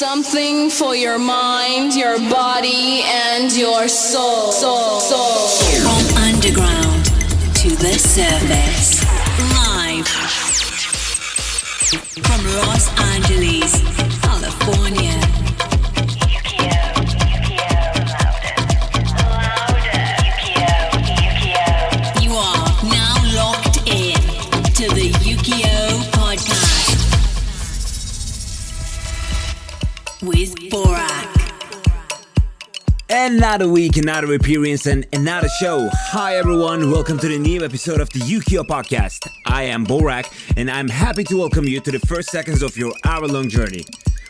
Something for your mind, your body, and your soul. Soul, soul. From underground to the surface. Live from Los Angeles, California. Another week, another appearance, and another show. Hi, everyone. Welcome to the new episode of the Ukiyo podcast. I am Borak, and I'm happy to welcome you to the first seconds of your hour long journey.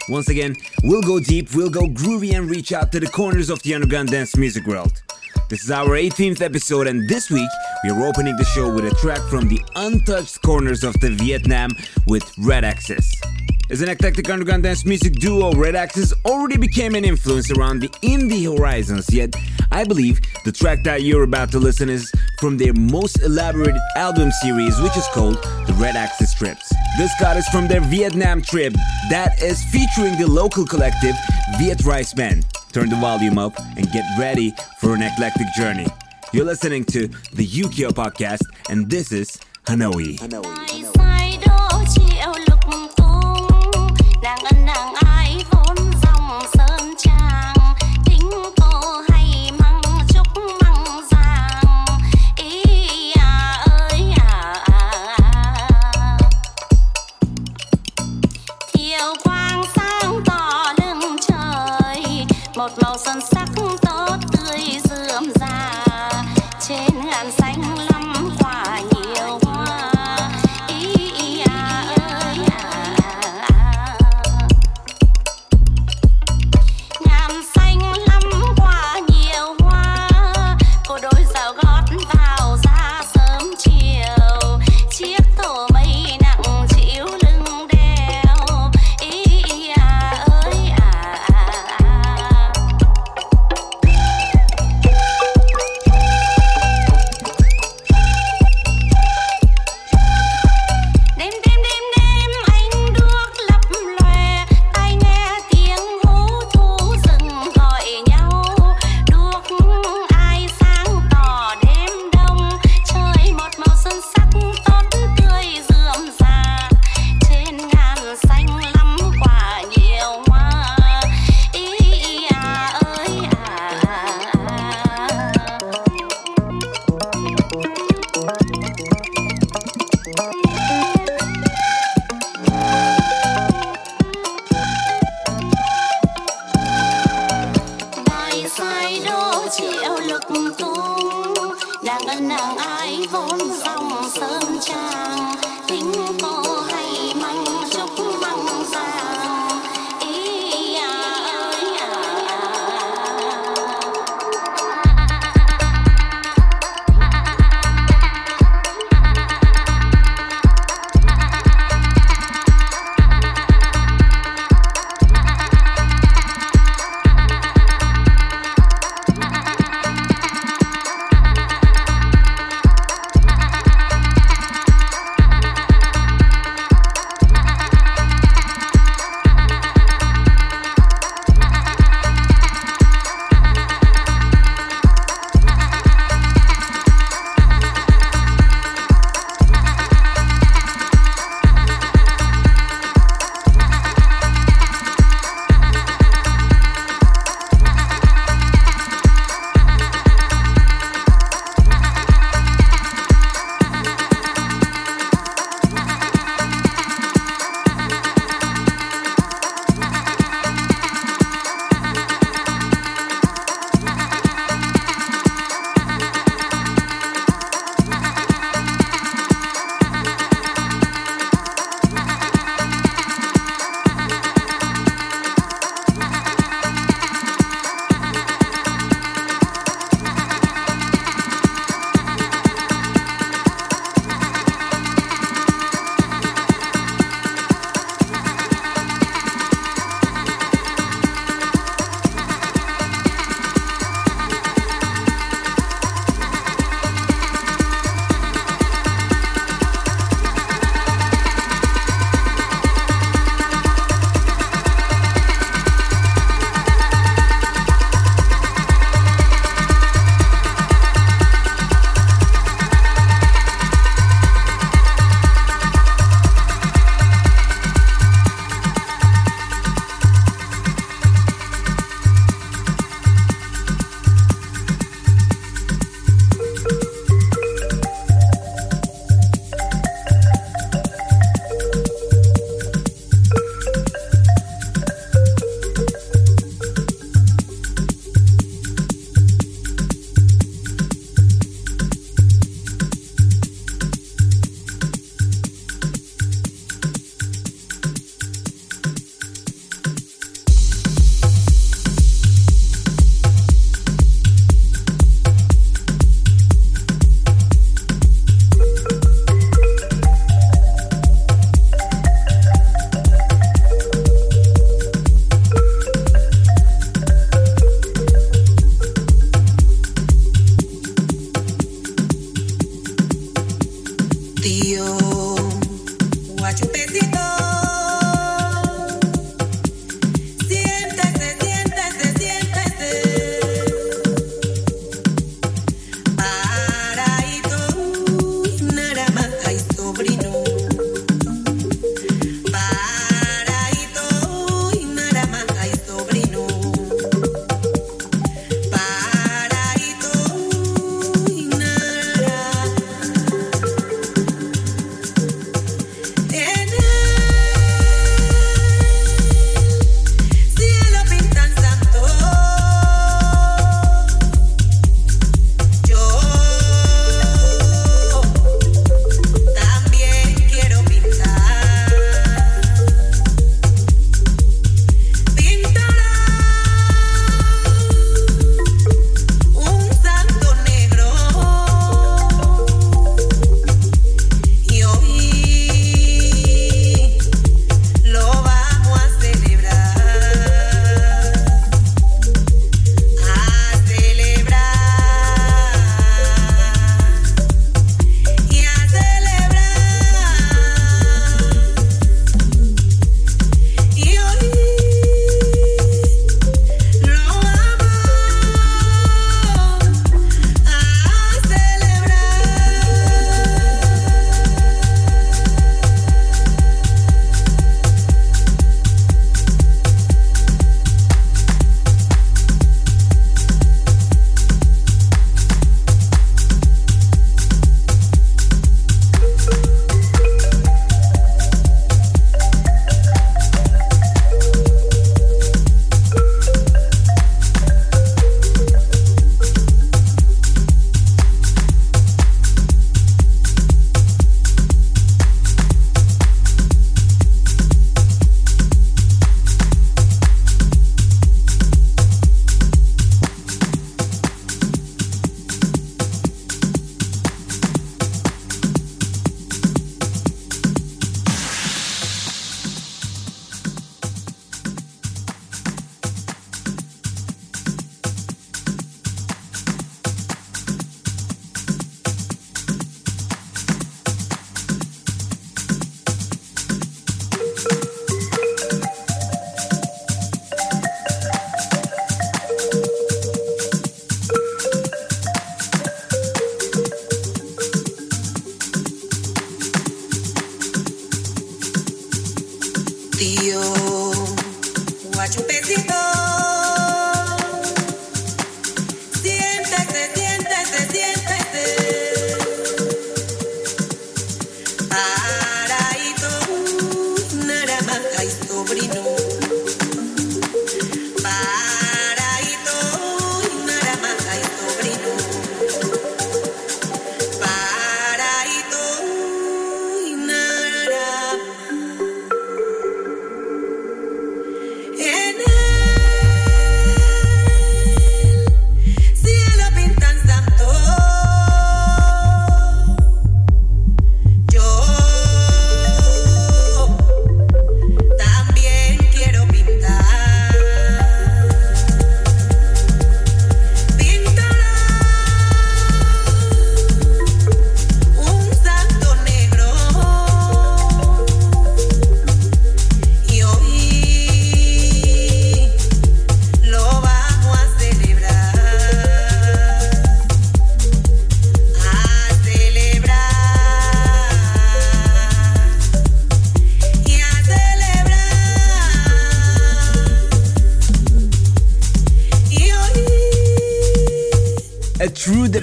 Once again, we'll go deep, we'll go groovy, and reach out to the corners of the underground dance music world. This is our 18th episode, and this week we are opening the show with a track from the untouched corners of the Vietnam with Red Axis. As an eclectic underground dance music duo, Red Axis already became an influence around the indie horizons, yet I believe the track that you're about to listen is from their most elaborate album series, which is called the Red Axis Trips. This cut is from their Vietnam trip that is featuring the local collective Viet Rice Band. Turn the volume up and get ready for an eclectic journey. You're listening to the Ukiyo podcast, and this is Hanoi. Ai sai một màu sắc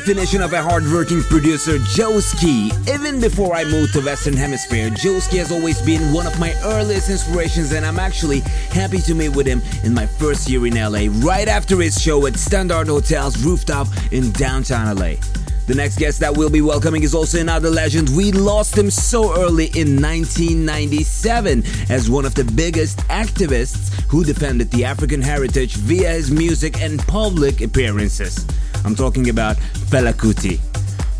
definition of a hardworking producer, Joeski. Even before I moved to Western Hemisphere, Joeski has always been one of my earliest inspirations, and I'm actually happy to meet with him in my first year in LA, right after his show at Standard Hotel's rooftop in downtown LA. The next guest that we'll be welcoming is also another legend. We lost him so early in 1997 as one of the biggest activists who defended the African heritage via his music and public appearances. I'm talking about Fela Kuti.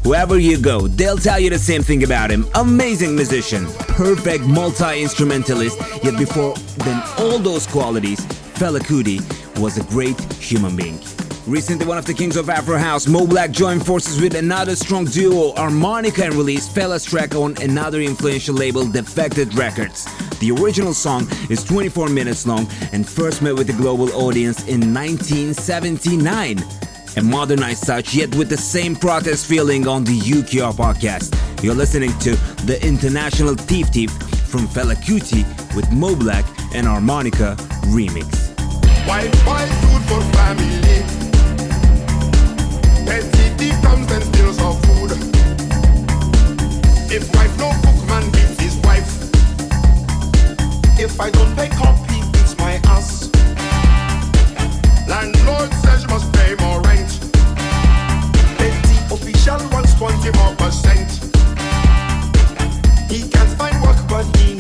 Wherever you go, they'll tell you the same thing about him. Amazing musician, perfect multi instrumentalist, yet before than all those qualities, Fela Kuti was a great human being. Recently, one of the kings of Afro House, Mo Black, joined forces with another strong duo, Armonica, and released Fela's track on another influential label, Defected Records. The original song is 24 minutes long and first met with the global audience in 1979 a modernized touch, yet with the same protest feeling on the UKR podcast. You're listening to the International Thief Thief from Fela Kuti with Mo Black and Armonica remix. White boy food for family. Petty comes and steals our food. If wife no cook, man beats his wife. If I don't pay cop, he beats my ass. Landlord says you must wants 20 more percent. He can't find work, but he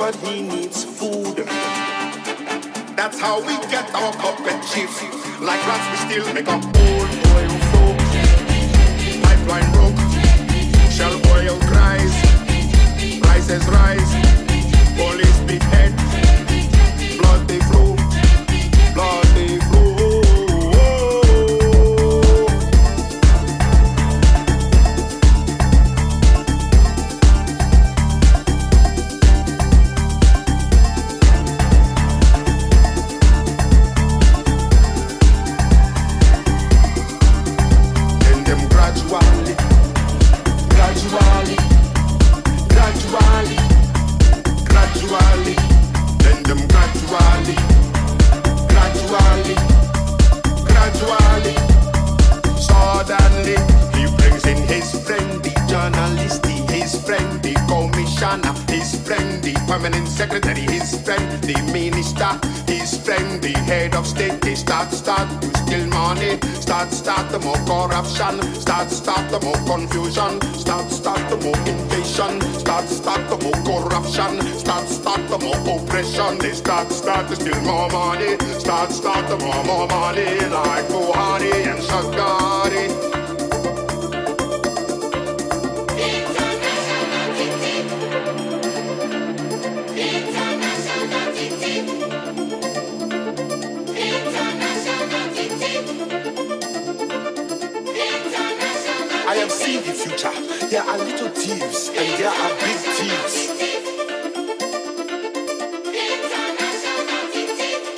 but he needs food. That's how we get our puppet chief. Like rats, we still make a permanent secretary, his friend, the minister, his friend, the head of state. They start, start to steal money, start, start the more corruption, start, start the more confusion, start, start the more invasion, start, start the more corruption, start, start the more oppression. They start, start to steal more money, start, start the more, more money, like Buhari and Shagari. The future. There are little thieves and there are big thieves.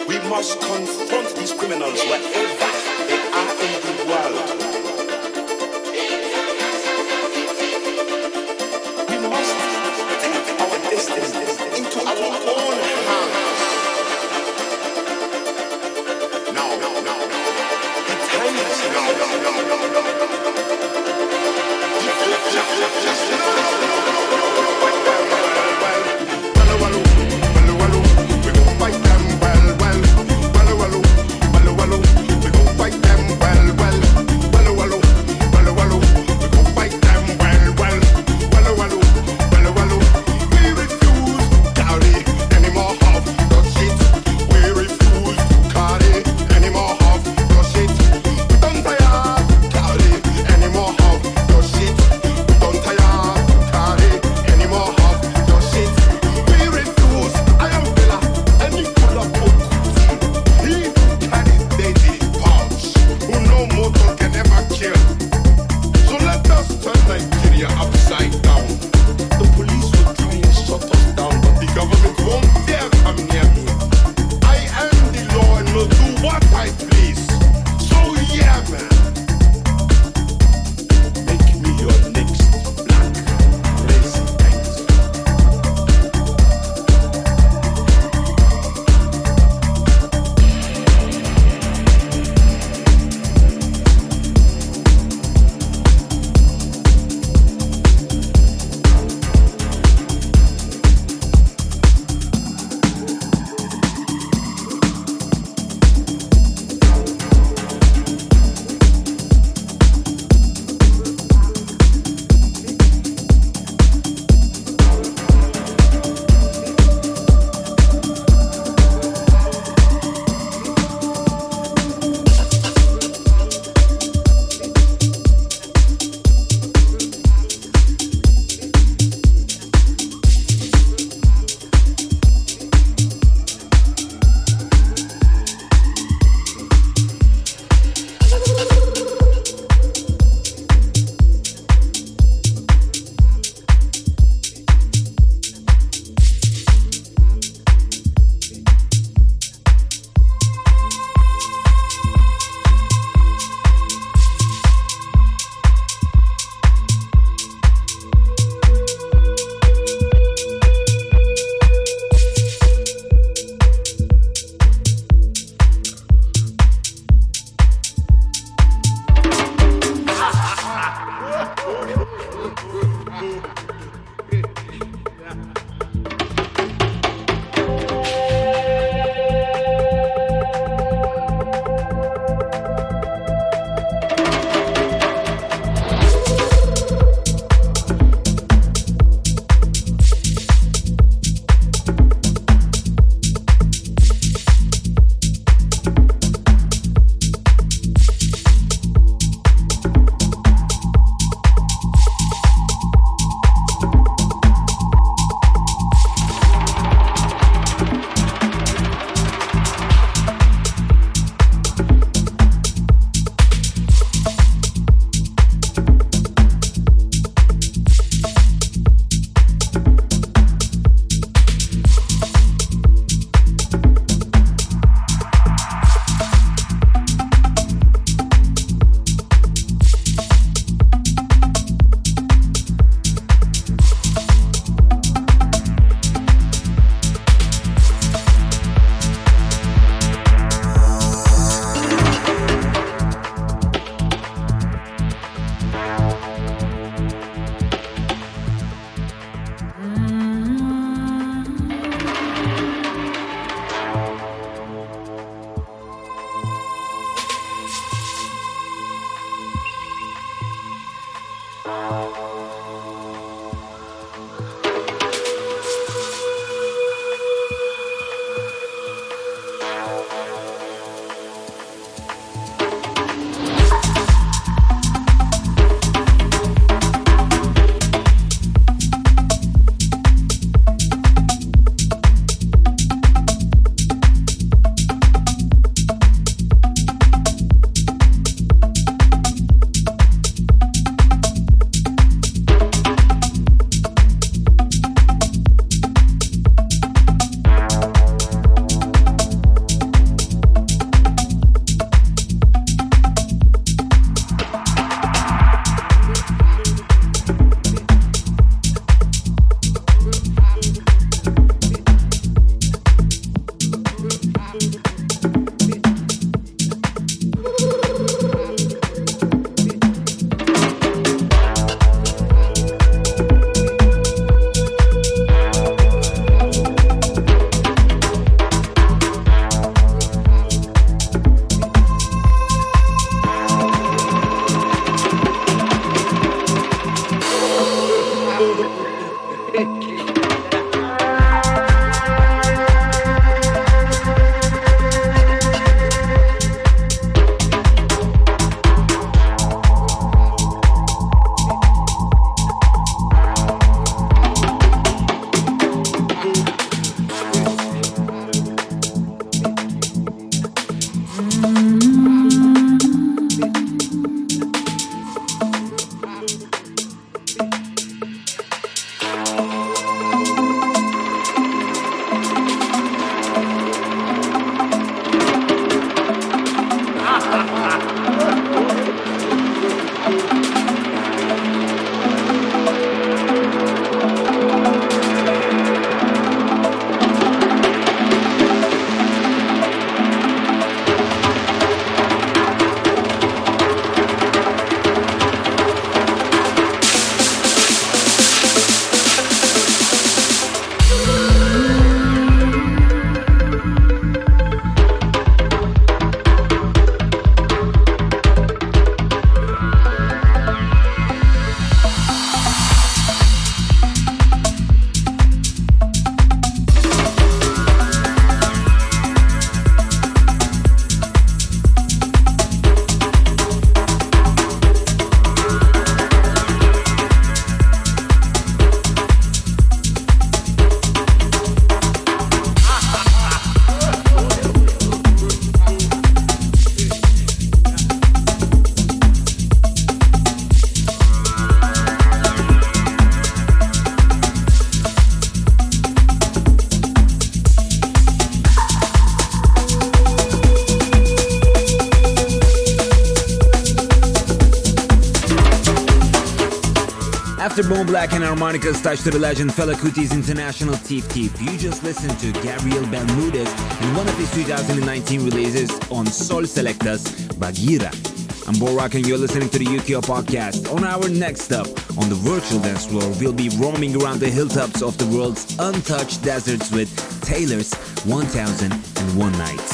We must confront these criminals wherever they are in the world. Junior. I Armonica's touch to the legend Fela Kuti's International Thief Thief. You just listened to Gabriel Bermudez in one of his 2019 releases on Sol Selectas, Bagira. I'm Borak and you're listening to the Ukiyo podcast. On our next stop on the virtual dance floor, we'll be roaming around the hilltops of the world's untouched deserts with Taylor's 1001 Nights.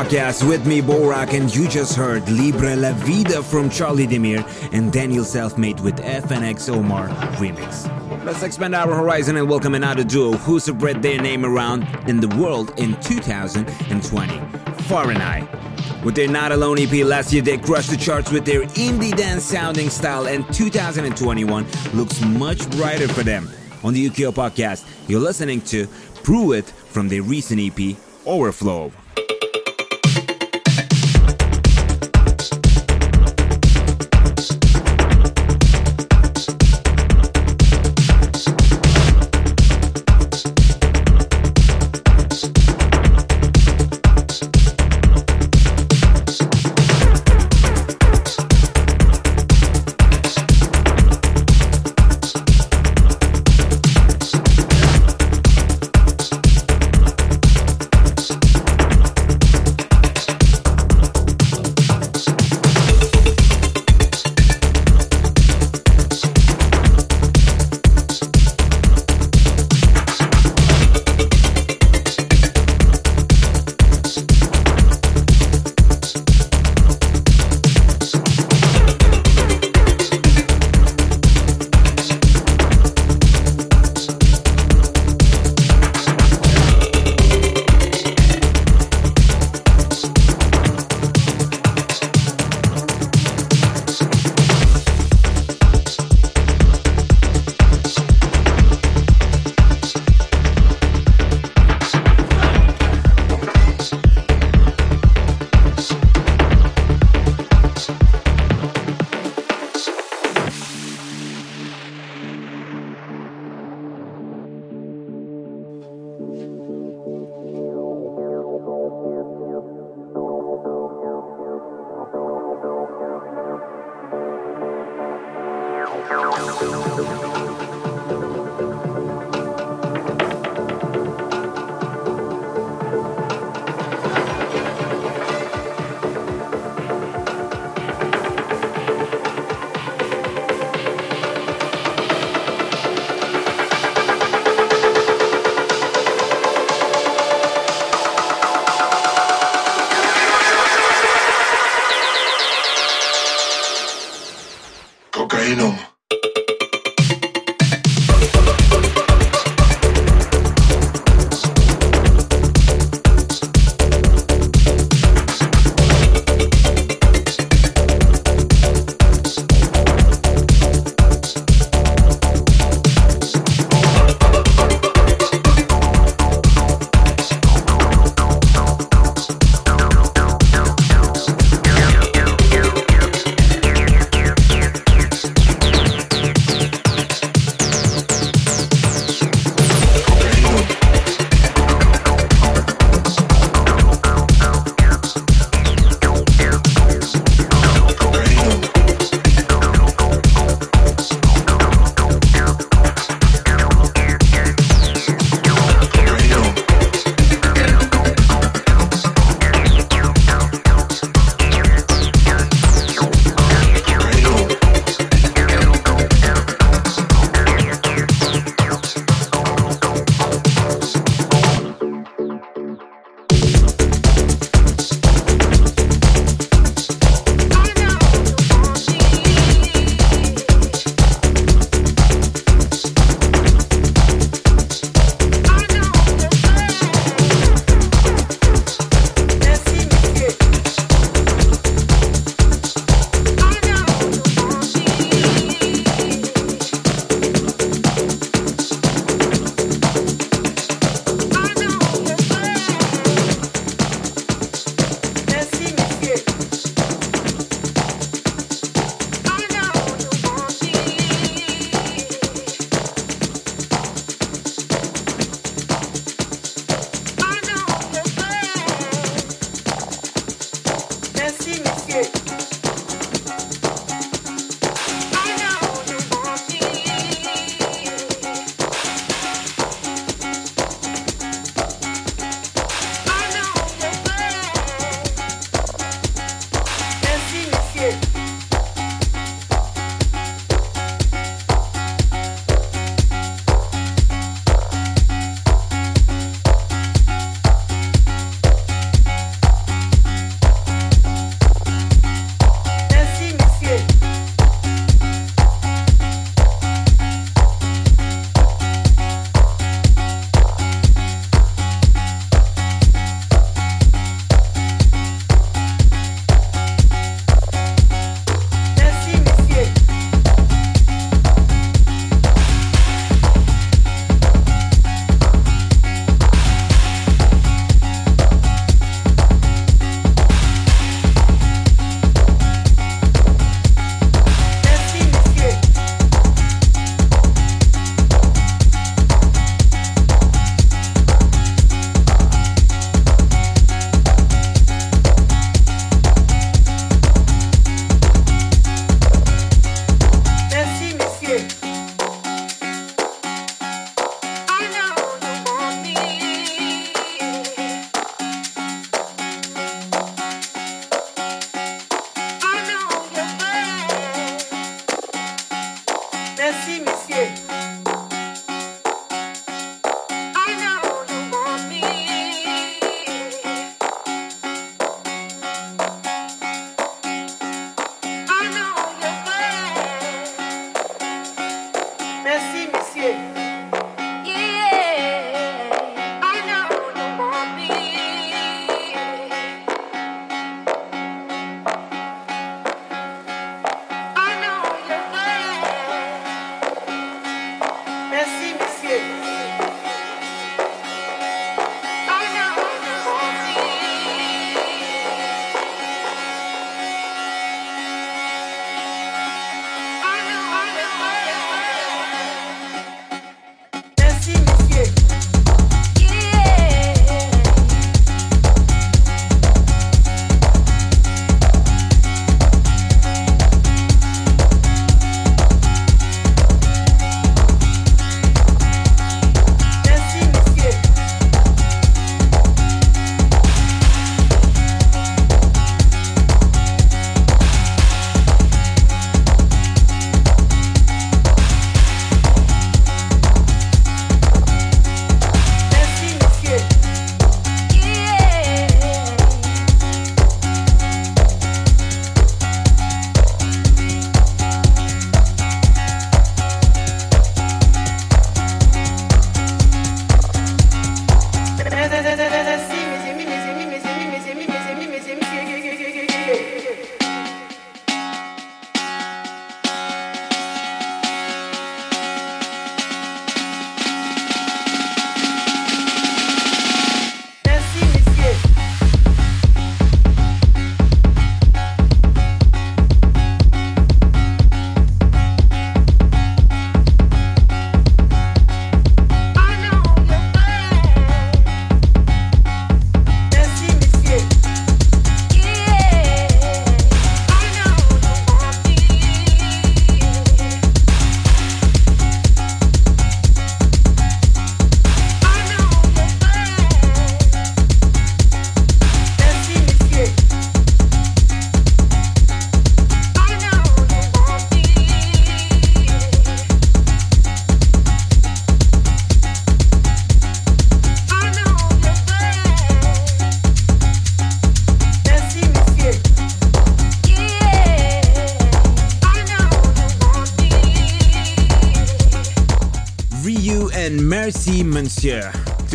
Podcast with me, Borak, and you just heard Libre La Vida from Charlie Demir and Daniel Selfmade with FNX Omar remix. Let's expand our horizon and welcome another duo who spread their name around in the world in 2020, Far and I. With their Not Alone EP last year, they crushed the charts with their indie dance sounding style, and 2021 looks much brighter for them. On the Ukiyo podcast, you're listening to Prove It from their recent EP, Overflow.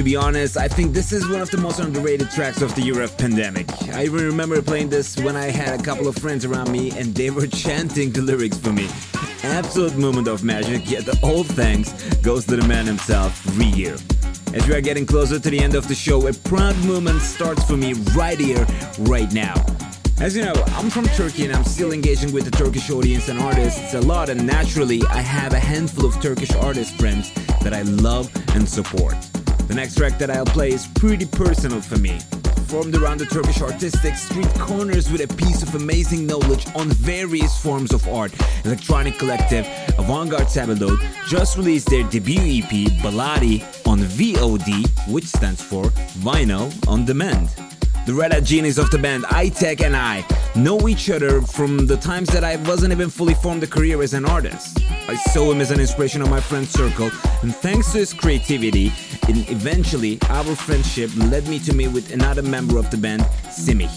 Be honest, I think this is one of the most underrated tracks of the year of pandemic. I even remember playing this when I had a couple of friends around me and they were chanting the lyrics for me. Absolute moment of magic, yet the whole thanks goes to the man himself, Ryu. As we are getting closer to the end of the show, a proud moment starts for me right here, right now. As you know, I'm from Turkey and I'm still engaging with the Turkish audience and artists a lot, and naturally, I have a handful of Turkish artist friends that I love and support. The next track that I'll play is pretty personal for me. Formed around the Turkish artistic street corners with a piece of amazing knowledge on various forms of art, electronic collective Avangart Tabldot just released their debut EP Baladi on VOD, which stands for Vinyl on Demand. The Red Hat genies of the band, iTech and I, know each other from the times that I wasn't even fully formed a career as an artist. I saw him as an inspiration on my friend circle, and thanks to his creativity, and eventually our friendship led me to meet with another member of the band, Simi.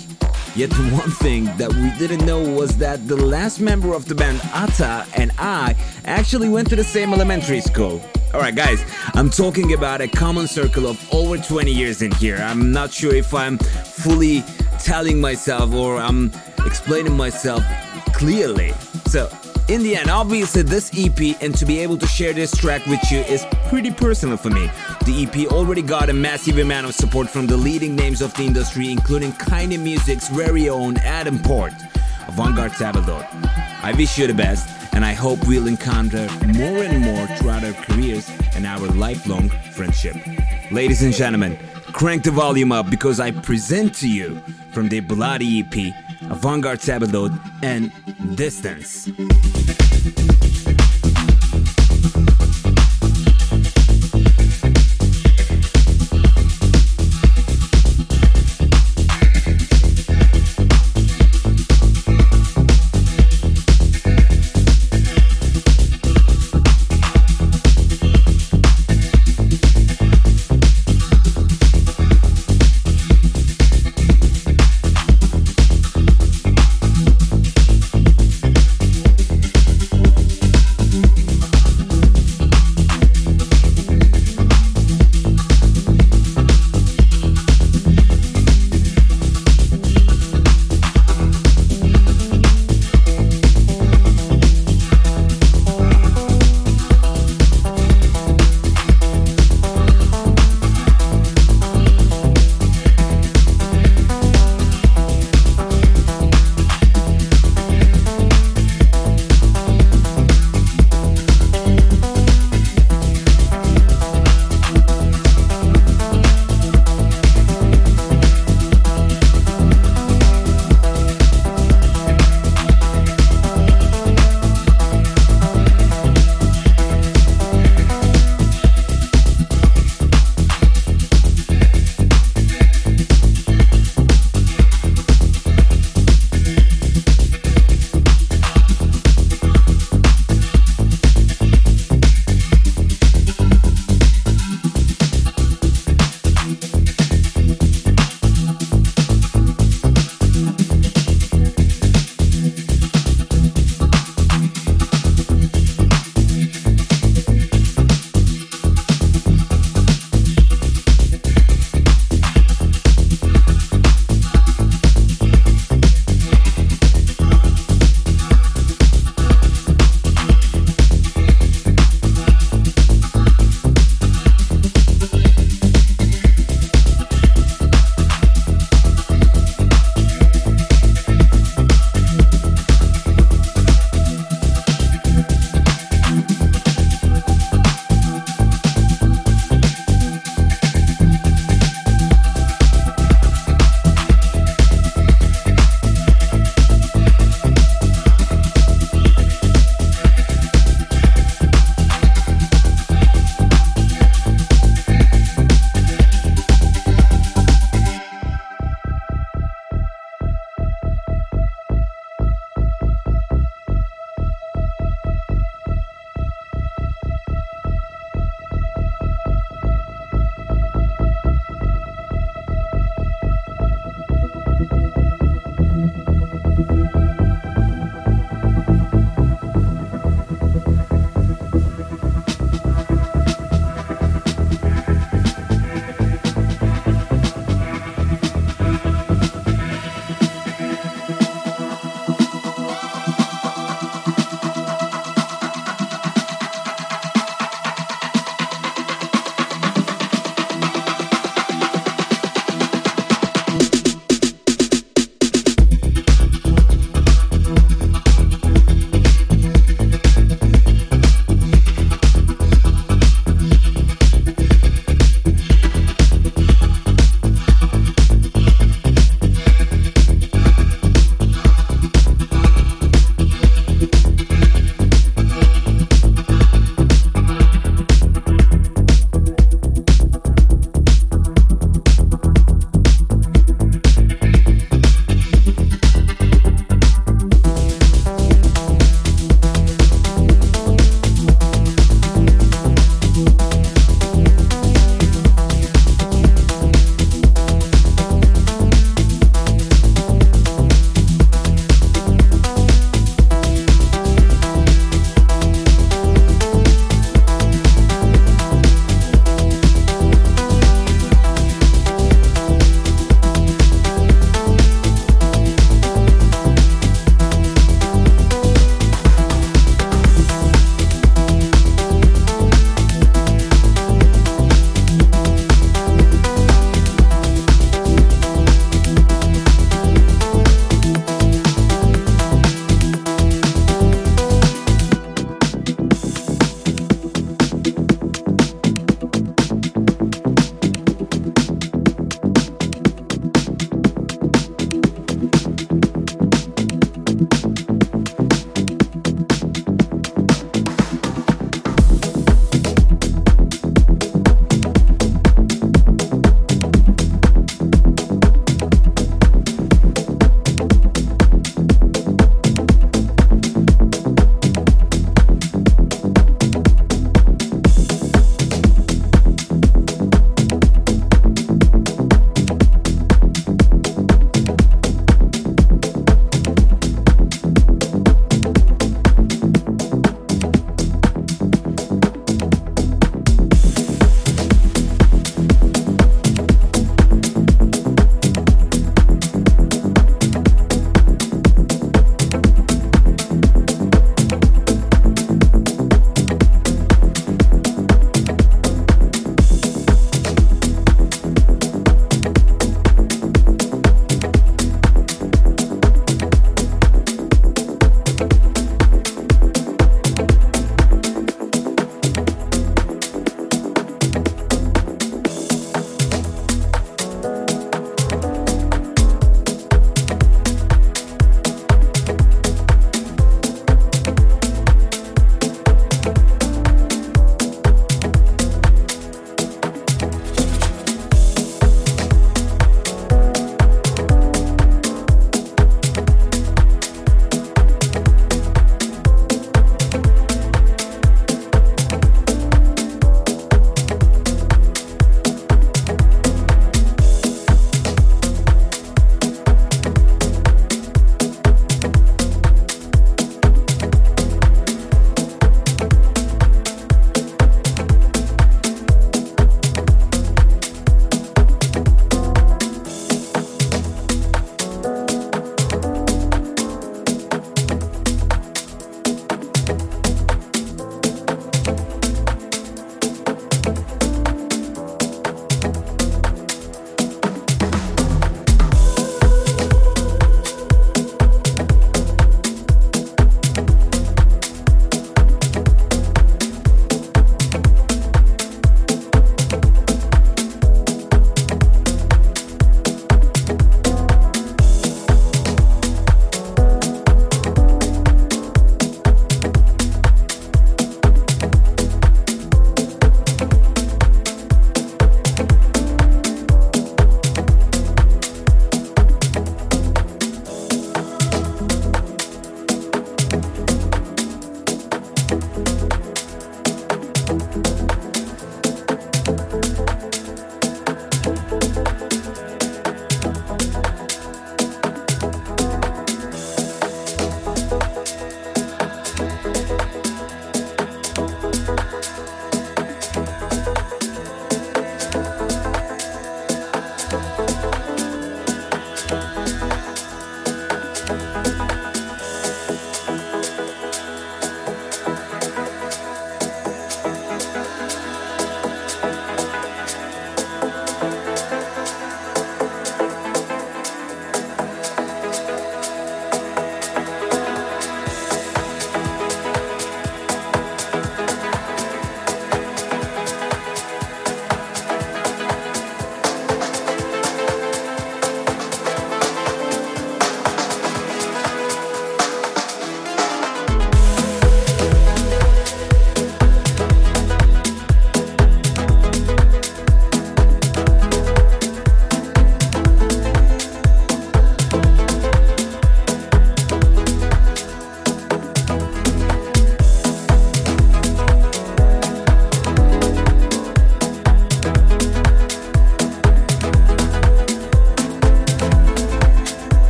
Yet one thing that we didn't know was that the last member of the band, Ata, and I actually went to the same elementary school. Alright, guys, I'm talking about a common circle of over 20 years in here. I'm not sure if I'm fully telling myself or I'm explaining myself clearly. So, in the end, obviously, this EP and to be able to share this track with you is pretty personal for me. The EP already got a massive amount of support from the leading names of the industry, including Keinemusik's very own Adam Port, Avangart Tabldot. I wish you the best and I hope we'll encounter more and more throughout our careers and our lifelong friendship. Ladies and gentlemen, crank the volume up because I present to you from the Baladi EP, Avangart Tabldot, and Distance.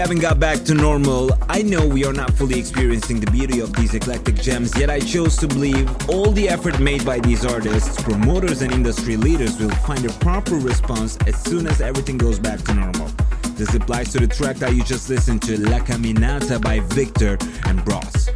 Haven't got back to normal, I know we are not fully experiencing the beauty of these eclectic gems, yet I chose to believe all the effort made by these artists, promoters, and industry leaders will find a proper response as soon as everything goes back to normal. This applies to the track that you just listened to, La Caminata by Victor and Bros.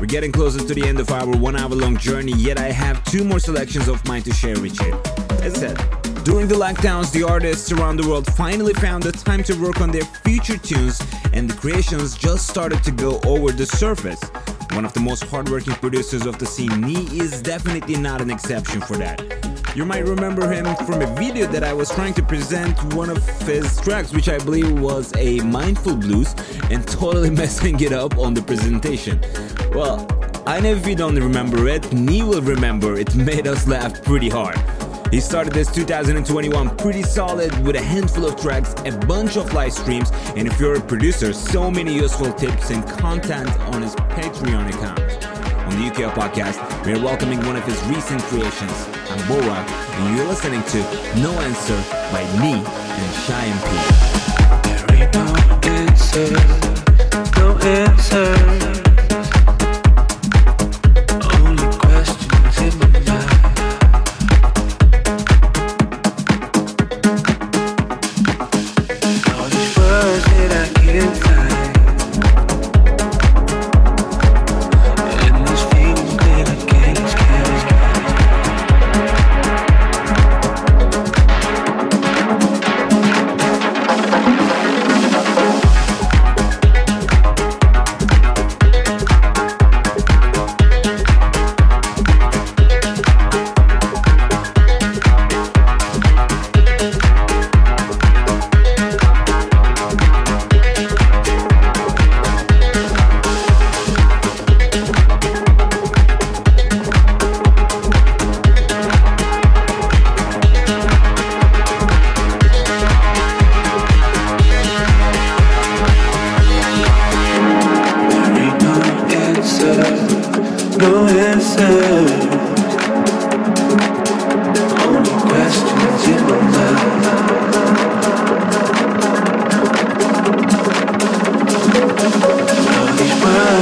We're getting closer to the end of our one hour long journey, yet I have two more selections of mine to share with you. As said, during the lockdowns, the artists around the world finally found the time to work on their future tunes, and the creations just started to go over the surface. One of the most hardworking producers of the scene, Nee, is definitely not an exception for that. You might remember him from a video that I was trying to present one of his tracks, which I believe was a mindful blues, and totally messing it up on the presentation. Well, I know if you don't remember it, Nee will remember it made us laugh pretty hard. He started this 2021 pretty solid with a handful of tracks, a bunch of live streams, and if you're a producer, so many useful tips and content on his Patreon account. On the Ukiyo podcast, we are welcoming one of his recent creations, Ambora, and you're listening to No Answer by me and Cheyenne. There ain't no answer, no answer.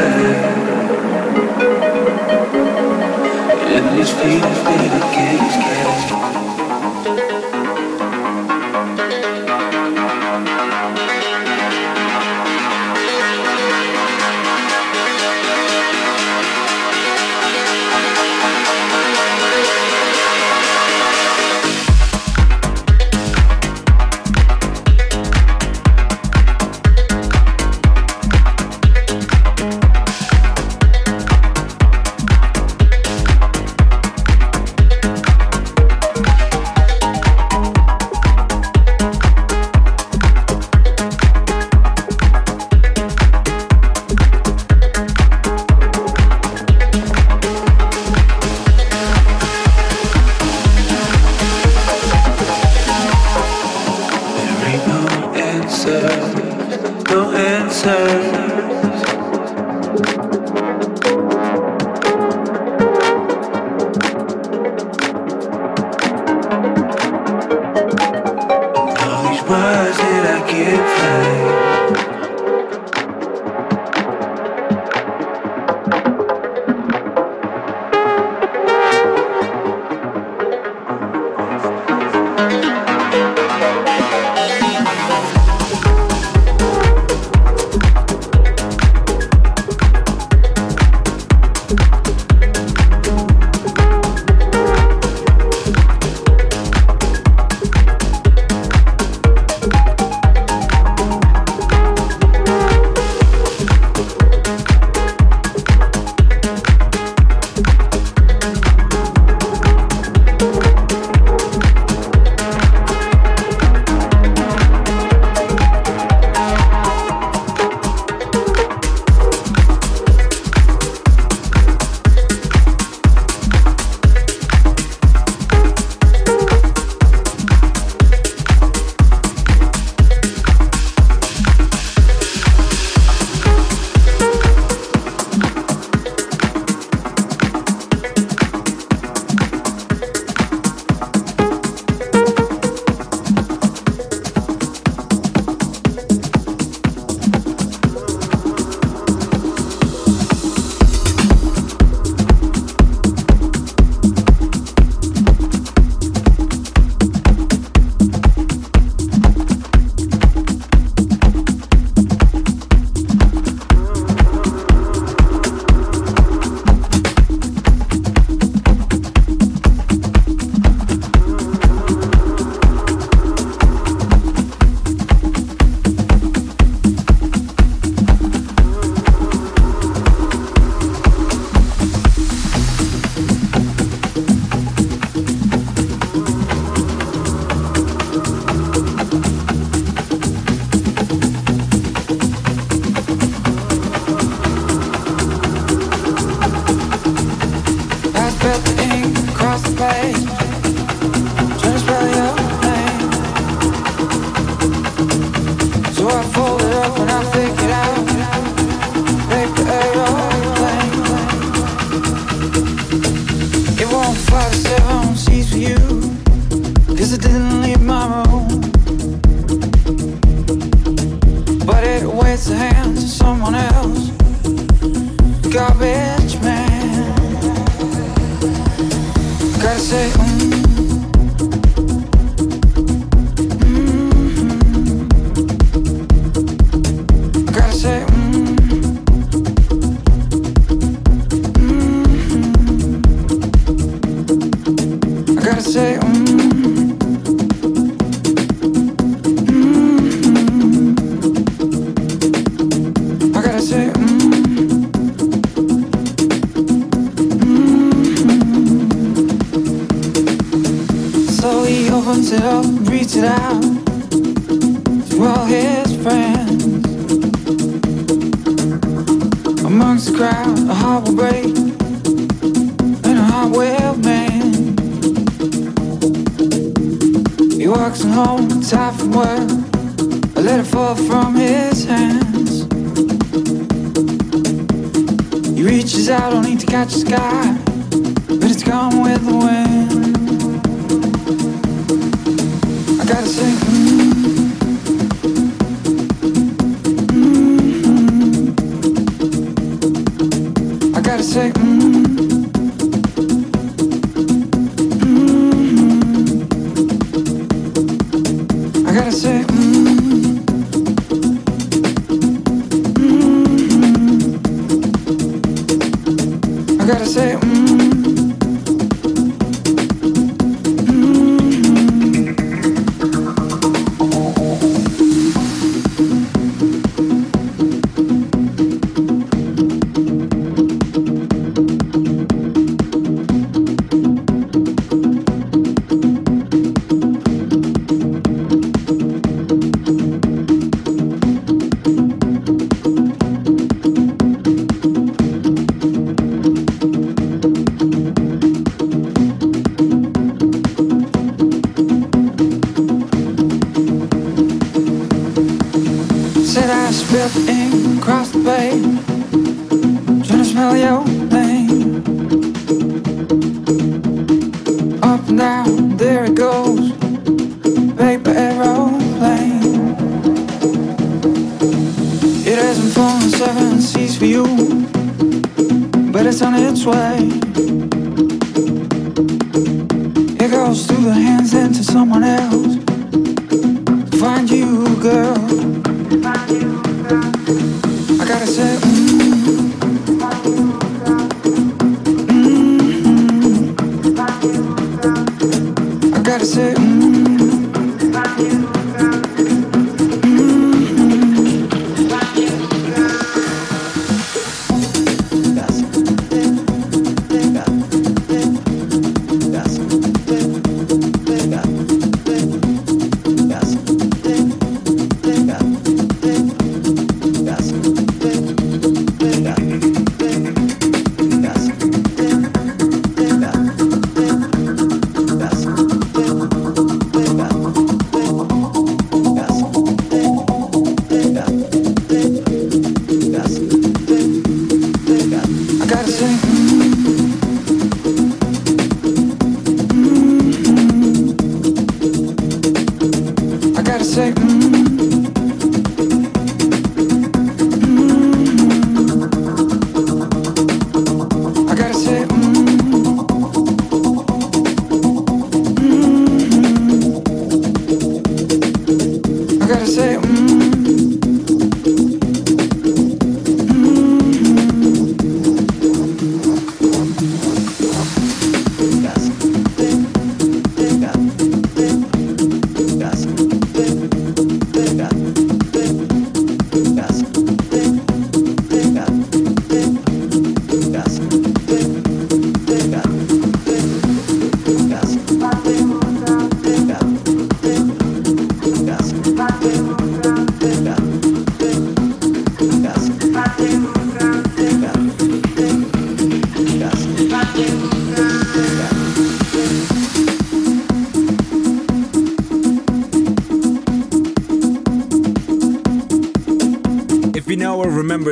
a heart will break, and a heart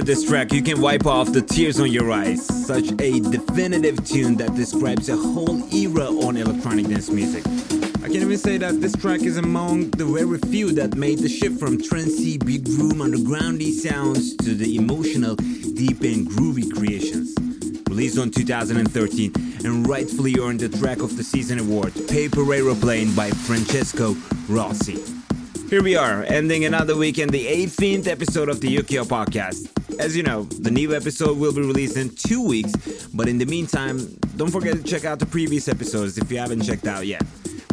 this track, you can wipe off the tears on your eyes. Such a definitive tune that describes a whole era on electronic dance music. I can even say that this track is among the very few that made the shift from trancy, big room, undergroundy sounds to the emotional, deep and groovy creations. Released on 2013 and rightfully earned the Track of the Season award, Paper Aeroplane by Francesco Rossi. Here we are, ending another week and the 18th episode of the Ukiyo podcast. As you know, the new episode will be released in two weeks, but in the meantime, don't forget to check out the previous episodes if you haven't checked out yet.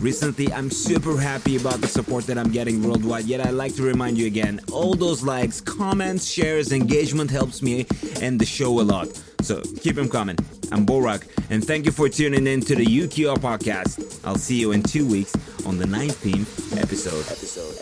Recently, I'm super happy about the support that I'm getting worldwide, yet I'd like to remind you again all those likes, comments, shares, engagement helps me and the show a lot. So keep them coming. I'm Borak, and thank you for tuning in to the Ukiyo podcast. I'll see you in two weeks on the 19th episode. Episode, episode, episode, episode, episode, episode, episode, episode.